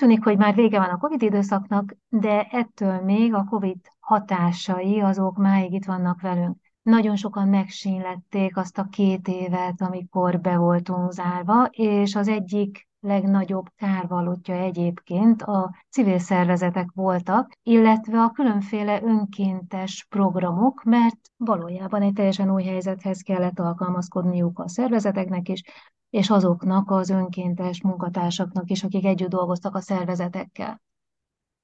tűnik, hogy már vége van a COVID időszaknak, de ettől még a COVID hatásai azok máig itt vannak velünk. Nagyon sokan megsínlették azt a két évet, amikor be voltunk zárva, és az egyik legnagyobb kárvalótja egyébként a civil szervezetek voltak, illetve a különféle önkéntes programok, mert valójában egy teljesen új helyzethez kellett alkalmazkodniuk a szervezeteknek is, és azoknak az önkéntes munkatársaknak is, akik együtt dolgoztak a szervezetekkel.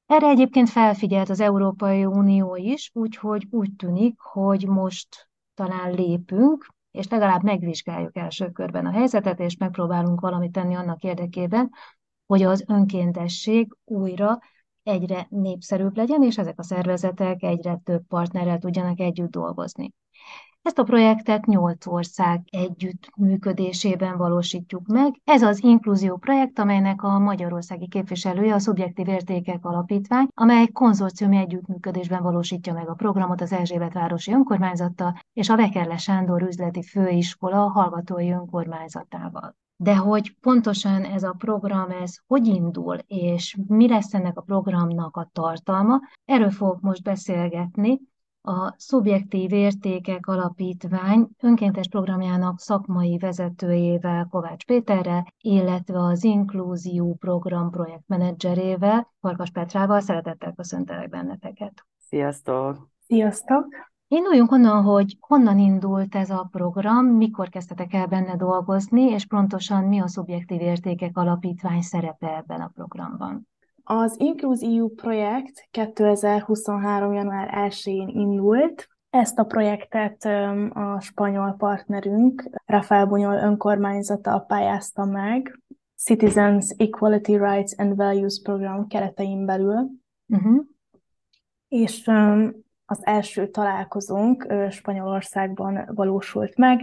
Erre egyébként felfigyelt az Európai Unió is, úgyhogy úgy tűnik, hogy most talán lépünk, és legalább megvizsgáljuk első körben a helyzetet, és megpróbálunk valamit tenni annak érdekében, hogy az önkéntesség újra egyre népszerűbb legyen, és ezek a szervezetek egyre több partnerrel tudjanak együtt dolgozni. Ezt a projektet nyolc ország együttműködésében valósítjuk meg. Ez az inkluzió projekt, amelynek a magyarországi képviselője a Szubjektív Értékek Alapítvány, amely konzorciumi együttműködésben valósítja meg a programot az Erzsébet városi önkormányzattal és a Vekerle Sándor üzleti főiskola hallgatói önkormányzatával. De hogy pontosan ez a program, ez hogy indul, és mi lesz ennek a programnak a tartalma, erről fogok most beszélgetni a Szubjektív Értékek Alapítvány önkéntes programjának szakmai vezetőjével, Kovács Péterrel, illetve az Inklúzió Program projektmenedzserével, Farkas Petrával. Szeretettel köszöntelek benneteket. Sziasztok! Sziasztok! Induljunk onnan, hogy honnan indult ez a program, mikor kezdtetek el benne dolgozni, és pontosan mi a Szubjektív Értékek Alapítvány szerepe ebben a programban. Az Include EU projekt 2023. január 1-én indult. Ezt a projektet a spanyol partnerünk, Rafael Bunyol önkormányzata pályázta meg, Citizens Equality Rights and Values program keretein belül. Uh-huh. És az első találkozónk Spanyolországban valósult meg,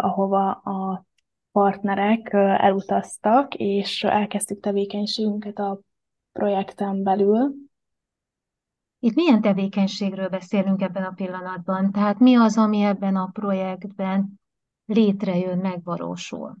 ahova a partnerek elutaztak, és elkezdtük tevékenységünket a projekten belül. Itt milyen tevékenységről beszélünk ebben a pillanatban? Tehát mi az, ami ebben a projektben létrejön, megvalósul?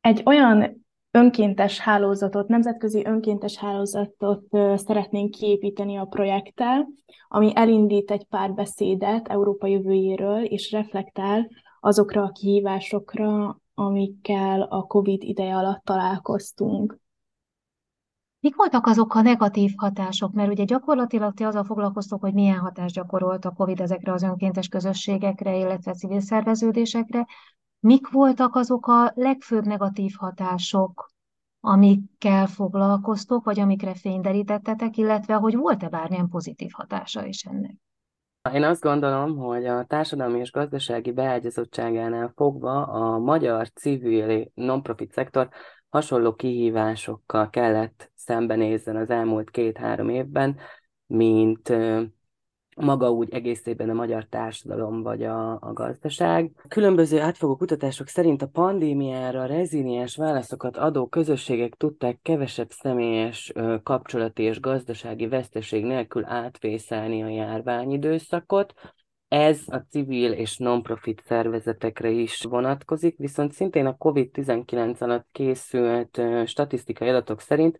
Egy olyan önkéntes hálózatot, nemzetközi önkéntes hálózatot szeretnénk kiépíteni a projekttel, ami elindít egy pár beszédet Európa jövőjéről, és reflektál azokra a kihívásokra, amikkel a COVID ideje alatt találkoztunk. Mik voltak azok a negatív hatások? Mert ugye gyakorlatilag ti azzal foglalkoztok, hogy milyen hatást gyakorolt a COVID ezekre az önkéntes közösségekre, illetve civil szerveződésekre. Mik voltak azok a legfőbb negatív hatások, amikkel foglalkoztok, vagy amikre fényderítettetek, illetve hogy volt-e bármilyen pozitív hatása is ennek? Én azt gondolom, hogy a társadalmi és gazdasági beágyazottságánál fogva a magyar civil non-profit szektor hasonló kihívásokkal kellett szembenézzen az elmúlt két-három évben, mint maga úgy egészében a magyar társadalom vagy a, a gazdaság. Különböző átfogó kutatások szerint a pandémiára reziliens válaszokat adó közösségek tudták kevesebb személyes kapcsolati és gazdasági veszteség nélkül átvészelni a járványidőszakot, ez a civil és non-profit szervezetekre is vonatkozik, viszont szintén a COVID-19 alatt készült statisztikai adatok szerint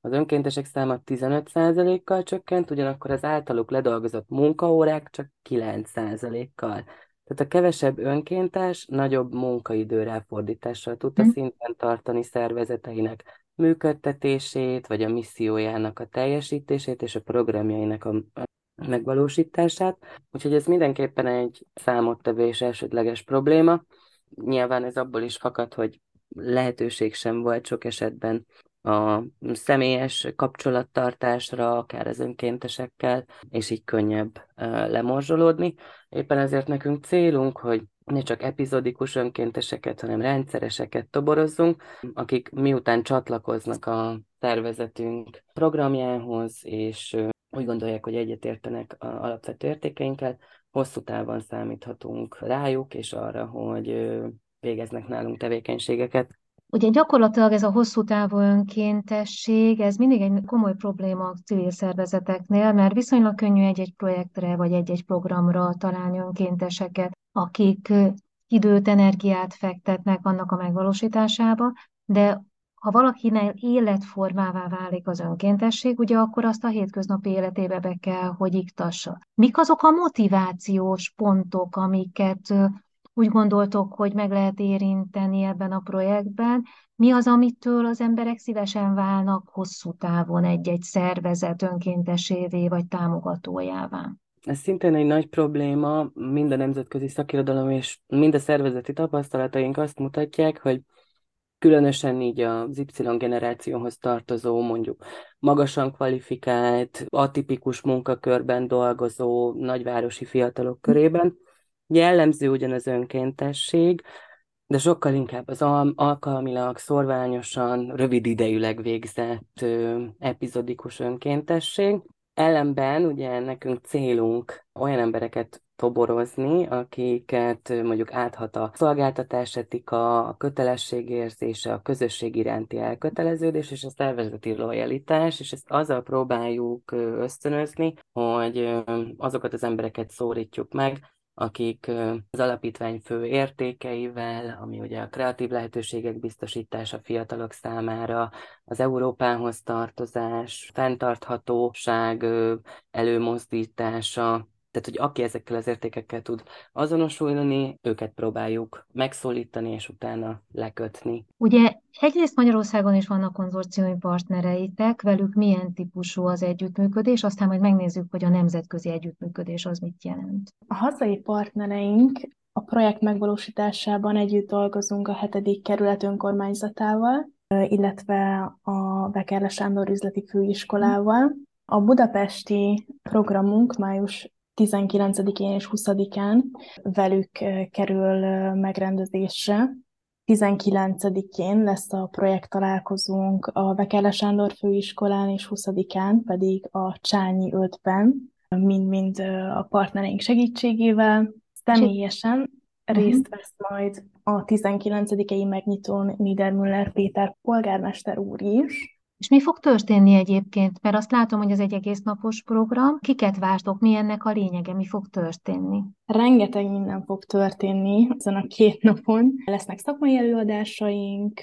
az önkéntesek száma 15%-kal csökkent, ugyanakkor az általuk ledolgozott munkaórák csak 9%-kal. Tehát a kevesebb önkéntes nagyobb munkaidő ráfordítással tudta mm. szinten tartani szervezeteinek működtetését, vagy a missziójának a teljesítését és a programjainak a megvalósítását. Úgyhogy ez mindenképpen egy számottevés elsődleges probléma. Nyilván ez abból is fakad, hogy lehetőség sem volt sok esetben a személyes kapcsolattartásra, akár az önkéntesekkel, és így könnyebb lemorzsolódni. Éppen ezért nekünk célunk, hogy ne csak epizodikus önkénteseket, hanem rendszereseket toborozzunk, akik miután csatlakoznak a szervezetünk programjához, és úgy gondolják, hogy egyetértenek a alapvető értékeinkkel, hosszú távon számíthatunk rájuk, és arra, hogy végeznek nálunk tevékenységeket. Ugye gyakorlatilag ez a hosszú távú önkéntesség, ez mindig egy komoly probléma a civil szervezeteknél, mert viszonylag könnyű egy-egy projektre vagy egy-egy programra találni önkénteseket, akik időt, energiát fektetnek annak a megvalósításába, de ha valakinek életformává válik az önkéntesség, ugye akkor azt a hétköznapi életébe be kell, hogy iktassa. Mik azok a motivációs pontok, amiket úgy gondoltok, hogy meg lehet érinteni ebben a projektben? Mi az, amitől az emberek szívesen válnak hosszú távon egy-egy szervezet önkéntesévé vagy támogatójává? Ez szintén egy nagy probléma, mind a nemzetközi szakirodalom és mind a szervezeti tapasztalataink azt mutatják, hogy különösen így az Y generációhoz tartozó, mondjuk magasan kvalifikált, atipikus munkakörben dolgozó nagyvárosi fiatalok körében. Jellemző ugyan az önkéntesség, de sokkal inkább az al- alkalmilag, szorványosan, rövid idejűleg végzett ö, epizodikus önkéntesség. Ellenben ugye nekünk célunk olyan embereket toborozni, akiket mondjuk áthat a szolgáltatás etika, a kötelességérzése, a közösség iránti elköteleződés és a szervezeti lojalitás, és ezt azzal próbáljuk ösztönözni, hogy azokat az embereket szólítjuk meg, akik az alapítvány fő értékeivel, ami ugye a kreatív lehetőségek biztosítása fiatalok számára, az Európához tartozás, fenntarthatóság előmozdítása, tehát, hogy aki ezekkel az értékekkel tud azonosulni, őket próbáljuk megszólítani, és utána lekötni. Ugye egyrészt Magyarországon is vannak konzorciumi partnereitek, velük milyen típusú az együttműködés, aztán majd megnézzük, hogy a nemzetközi együttműködés az mit jelent. A hazai partnereink a projekt megvalósításában együtt dolgozunk a hetedik kerület önkormányzatával, illetve a Bekerle Sándor üzleti főiskolával. A budapesti programunk május 19-én és 20-án velük kerül megrendezésre. 19-én lesz a projekt találkozónk a Vekele Sándor főiskolán, és 20-án pedig a Csányi 5-ben, mind-mind a partnereink segítségével. Személyesen részt vesz majd a 19-i megnyitón Niedermüller Péter polgármester úr is, és mi fog történni egyébként? Mert azt látom, hogy ez egy egész napos program. Kiket vártok? Mi ennek a lényege? Mi fog történni? Rengeteg minden fog történni ezen a két napon. Lesznek szakmai előadásaink,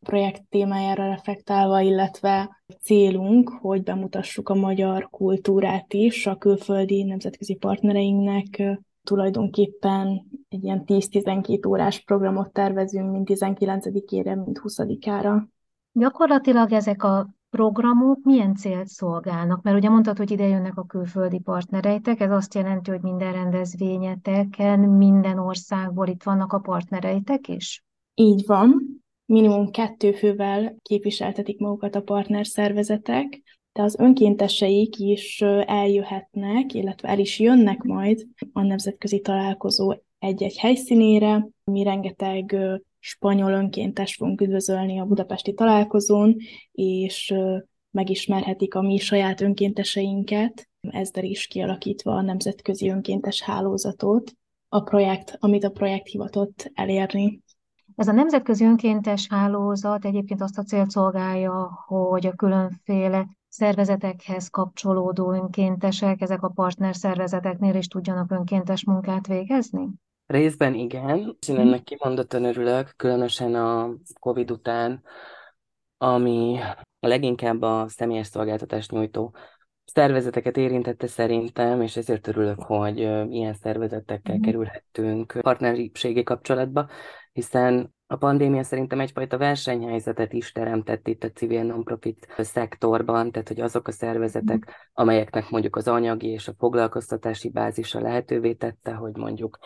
projekt témájára reflektálva, illetve célunk, hogy bemutassuk a magyar kultúrát is a külföldi nemzetközi partnereinknek, tulajdonképpen egy ilyen 10-12 órás programot tervezünk, mint 19-ére, mint 20-ára. Gyakorlatilag ezek a programok milyen célt szolgálnak? Mert ugye mondtad, hogy ide jönnek a külföldi partnereitek, ez azt jelenti, hogy minden rendezvényeteken, minden országból itt vannak a partnereitek is? Így van. Minimum kettő fővel képviseltetik magukat a partnerszervezetek, de az önkénteseik is eljöhetnek, illetve el is jönnek majd a nemzetközi találkozó egy-egy helyszínére. Mi rengeteg spanyol önkéntes fogunk üdvözölni a budapesti találkozón, és megismerhetik a mi saját önkénteseinket, ezzel is kialakítva a nemzetközi önkéntes hálózatot, a projekt, amit a projekt hivatott elérni. Ez a nemzetközi önkéntes hálózat egyébként azt a célt szolgálja, hogy a különféle szervezetekhez kapcsolódó önkéntesek, ezek a partner szervezeteknél is tudjanak önkéntes munkát végezni? Részben igen, és én ennek kimondottan örülök, különösen a COVID után, ami a leginkább a személyes szolgáltatást nyújtó szervezeteket érintette szerintem, és ezért örülök, hogy ilyen szervezetekkel mhm. kerülhettünk partnerségi kapcsolatba, hiszen a pandémia szerintem egyfajta versenyhelyzetet is teremtett itt a civil non-profit szektorban, tehát hogy azok a szervezetek, amelyeknek mondjuk az anyagi és a foglalkoztatási bázisa lehetővé tette, hogy mondjuk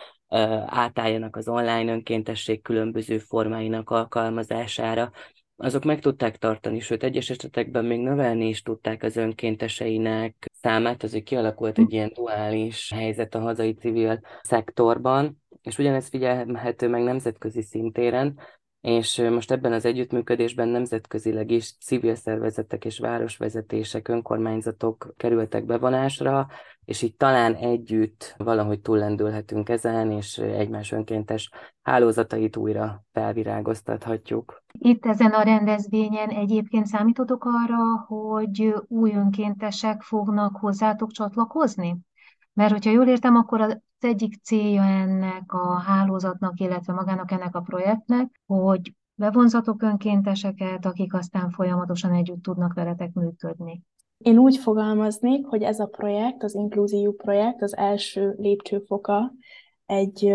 átálljanak az online önkéntesség különböző formáinak alkalmazására, azok meg tudták tartani, sőt, egyes esetekben még növelni is tudták az önkénteseinek számát, azért kialakult egy ilyen duális helyzet a hazai civil szektorban, és ugyanez figyelhető meg nemzetközi szintéren, és most ebben az együttműködésben nemzetközileg is civil szervezetek és városvezetések, önkormányzatok kerültek bevonásra, és így talán együtt valahogy túllendülhetünk ezen, és egymás önkéntes hálózatait újra felvirágoztathatjuk. Itt ezen a rendezvényen egyébként számítotok arra, hogy új önkéntesek fognak hozzátok csatlakozni? Mert hogyha jól értem, akkor az egyik célja ennek a hálózatnak, illetve magának ennek a projektnek, hogy bevonzatok önkénteseket, akik aztán folyamatosan együtt tudnak veletek működni. Én úgy fogalmaznék, hogy ez a projekt, az Inclusive projekt, az első lépcsőfoka egy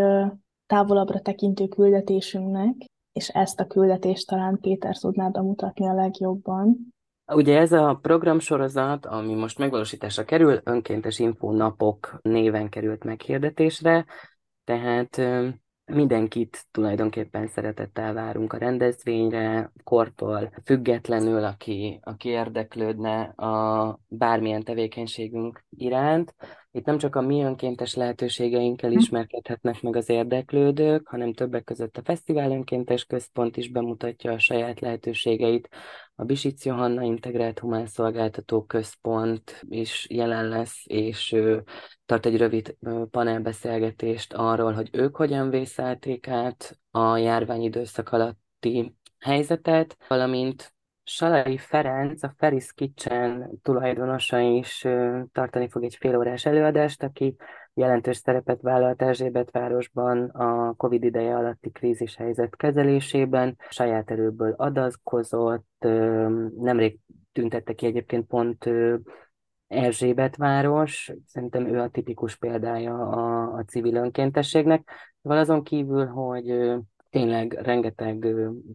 távolabbra tekintő küldetésünknek, és ezt a küldetést talán Péter tudná bemutatni a legjobban. Ugye ez a programsorozat, ami most megvalósításra kerül, önkéntes infónapok néven került meghirdetésre, tehát Mindenkit tulajdonképpen szeretettel várunk a rendezvényre, kortól függetlenül, aki, aki érdeklődne a bármilyen tevékenységünk iránt. Itt nem csak a mi önkéntes lehetőségeinkkel hm. ismerkedhetnek meg az érdeklődők, hanem többek között a Fesztivál Önkéntes Központ is bemutatja a saját lehetőségeit. A Bisic Johanna Integrált Humán Szolgáltató Központ is jelen lesz, és tart egy rövid panelbeszélgetést arról, hogy ők hogyan vészelték át a járványidőszak alatti helyzetet, valamint Salai Ferenc, a Feris Kitchen tulajdonosa is tartani fog egy félórás előadást, aki jelentős szerepet vállalt Erzsébet városban a Covid ideje alatti krízis helyzet kezelésében, saját erőből adazkozott, nemrég tüntette ki egyébként pont Erzsébet város, szerintem ő a tipikus példája a, a civil önkéntességnek. Azon kívül, hogy tényleg rengeteg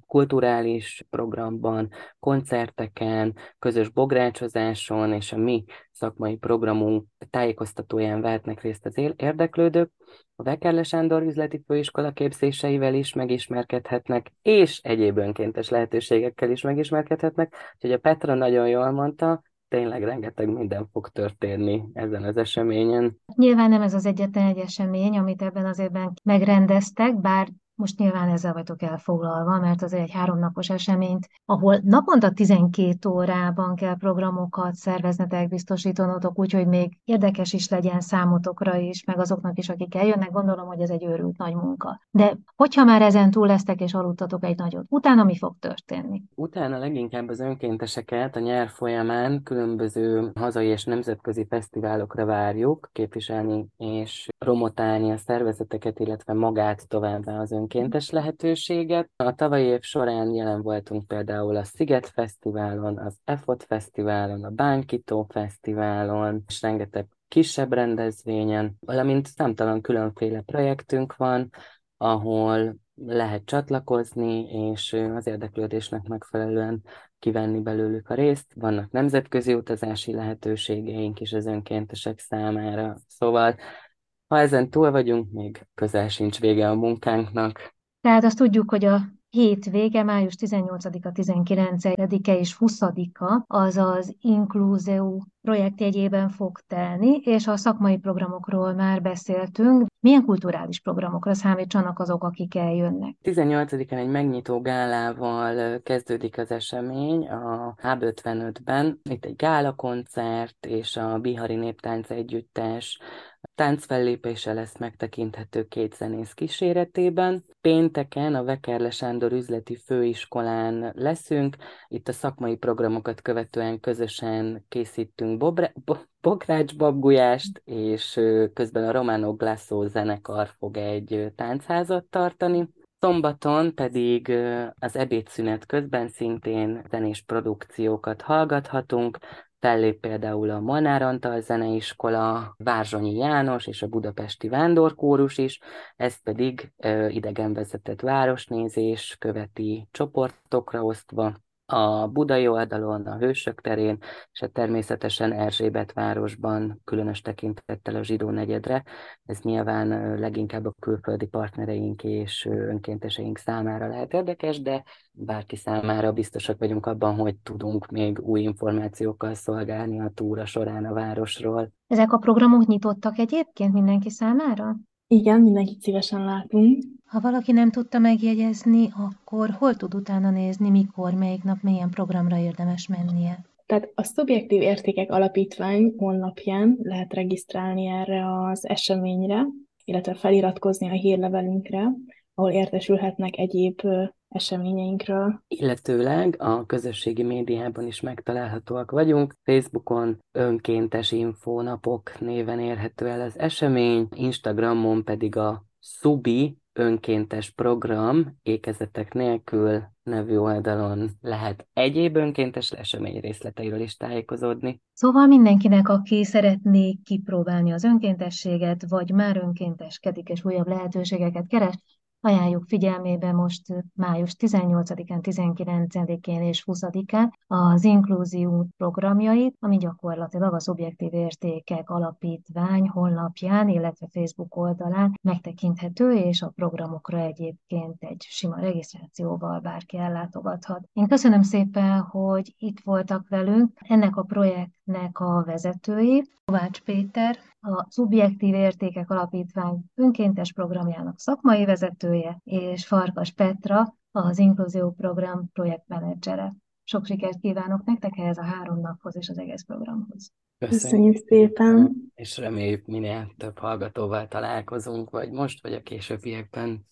kulturális programban, koncerteken, közös bográcsozáson és a mi szakmai programunk tájékoztatóján vehetnek részt az érdeklődők. A Vekerle Sándor üzleti főiskola képzéseivel is megismerkedhetnek, és egyéb önkéntes lehetőségekkel is megismerkedhetnek. Úgyhogy a Petra nagyon jól mondta, tényleg rengeteg minden fog történni ezen az eseményen. Nyilván nem ez az egyetlen egy esemény, amit ebben az évben megrendeztek, bár most nyilván ezzel vagyok elfoglalva, mert az egy háromnapos eseményt, ahol naponta 12 órában kell programokat szerveznetek, biztosítonotok, úgyhogy még érdekes is legyen számotokra is, meg azoknak is, akik eljönnek, gondolom, hogy ez egy őrült nagy munka. De hogyha már ezen túl lesztek és aludtatok egy nagyot, utána mi fog történni? Utána leginkább az önkénteseket a nyár folyamán különböző hazai és nemzetközi fesztiválokra várjuk képviselni és promotálni a szervezeteket, illetve magát továbbá az önkéntes lehetőséget. A tavalyi év során jelen voltunk például a Sziget Fesztiválon, az EFOT Fesztiválon, a Bánkító Fesztiválon, és rengeteg kisebb rendezvényen, valamint számtalan különféle projektünk van, ahol lehet csatlakozni, és az érdeklődésnek megfelelően kivenni belőlük a részt. Vannak nemzetközi utazási lehetőségeink is az önkéntesek számára. Szóval ha ezen túl vagyunk, még közel sincs vége a munkánknak. Tehát azt tudjuk, hogy a hét vége, május 18-a, 19-e és 20-a, az az Inkluzeu projektjegyében fog telni, és a szakmai programokról már beszéltünk. Milyen kulturális programokra számítsanak azok, akik eljönnek? 18-án egy megnyitó gálával kezdődik az esemény a H55-ben. Itt egy gálakoncert és a Bihari Néptánc Együttes Táncfellépése lesz megtekinthető két zenész kíséretében. Pénteken a Vekerle Sándor üzleti főiskolán leszünk. Itt a szakmai programokat követően közösen készítünk bobre, bo- bokrácsbabgulyást, és közben a Romano Glasso zenekar fog egy táncházat tartani. Szombaton pedig az ebédszünet közben szintén zenés produkciókat hallgathatunk, Fellép például a Molnár Antal Zeneiskola, Várzsonyi János és a Budapesti Vándorkórus is, ez pedig idegenvezetett városnézés követi csoportokra osztva a budai oldalon, a Hősök terén, és természetesen Erzsébet városban, különös tekintettel a zsidó negyedre. Ez nyilván leginkább a külföldi partnereink és önkénteseink számára lehet érdekes, de bárki számára biztosak vagyunk abban, hogy tudunk még új információkkal szolgálni a túra során a városról. Ezek a programok nyitottak egyébként mindenki számára? Igen, mindenkit szívesen látunk. Ha valaki nem tudta megjegyezni, akkor hol tud utána nézni, mikor, melyik nap, milyen programra érdemes mennie? Tehát a Szubjektív Értékek Alapítvány honlapján lehet regisztrálni erre az eseményre, illetve feliratkozni a hírlevelünkre, ahol értesülhetnek egyéb eseményeinkről. Illetőleg a közösségi médiában is megtalálhatóak vagyunk. Facebookon önkéntes infónapok néven érhető el az esemény, Instagramon pedig a Subi önkéntes program ékezetek nélkül nevű oldalon lehet egyéb önkéntes esemény részleteiről is tájékozódni. Szóval mindenkinek, aki szeretné kipróbálni az önkéntességet, vagy már önkénteskedik és újabb lehetőségeket keres, Ajánljuk figyelmébe most május 18-án, 19-én és 20-án az Inkluzió programjait, ami gyakorlatilag az Objektív Értékek Alapítvány honlapján, illetve Facebook oldalán megtekinthető, és a programokra egyébként egy sima regisztrációval bárki ellátogathat. Én köszönöm szépen, hogy itt voltak velünk. Ennek a projektnek a vezetői, Kovács Péter, a Szubjektív Értékek Alapítvány önkéntes programjának szakmai vezetője, és Farkas Petra, az Inkluzió Program projektmenedzsere. Sok sikert kívánok nektek ehhez a három naphoz és az egész programhoz. Köszönjük szépen! És reméljük minél több hallgatóval találkozunk, vagy most, vagy a későbbiekben.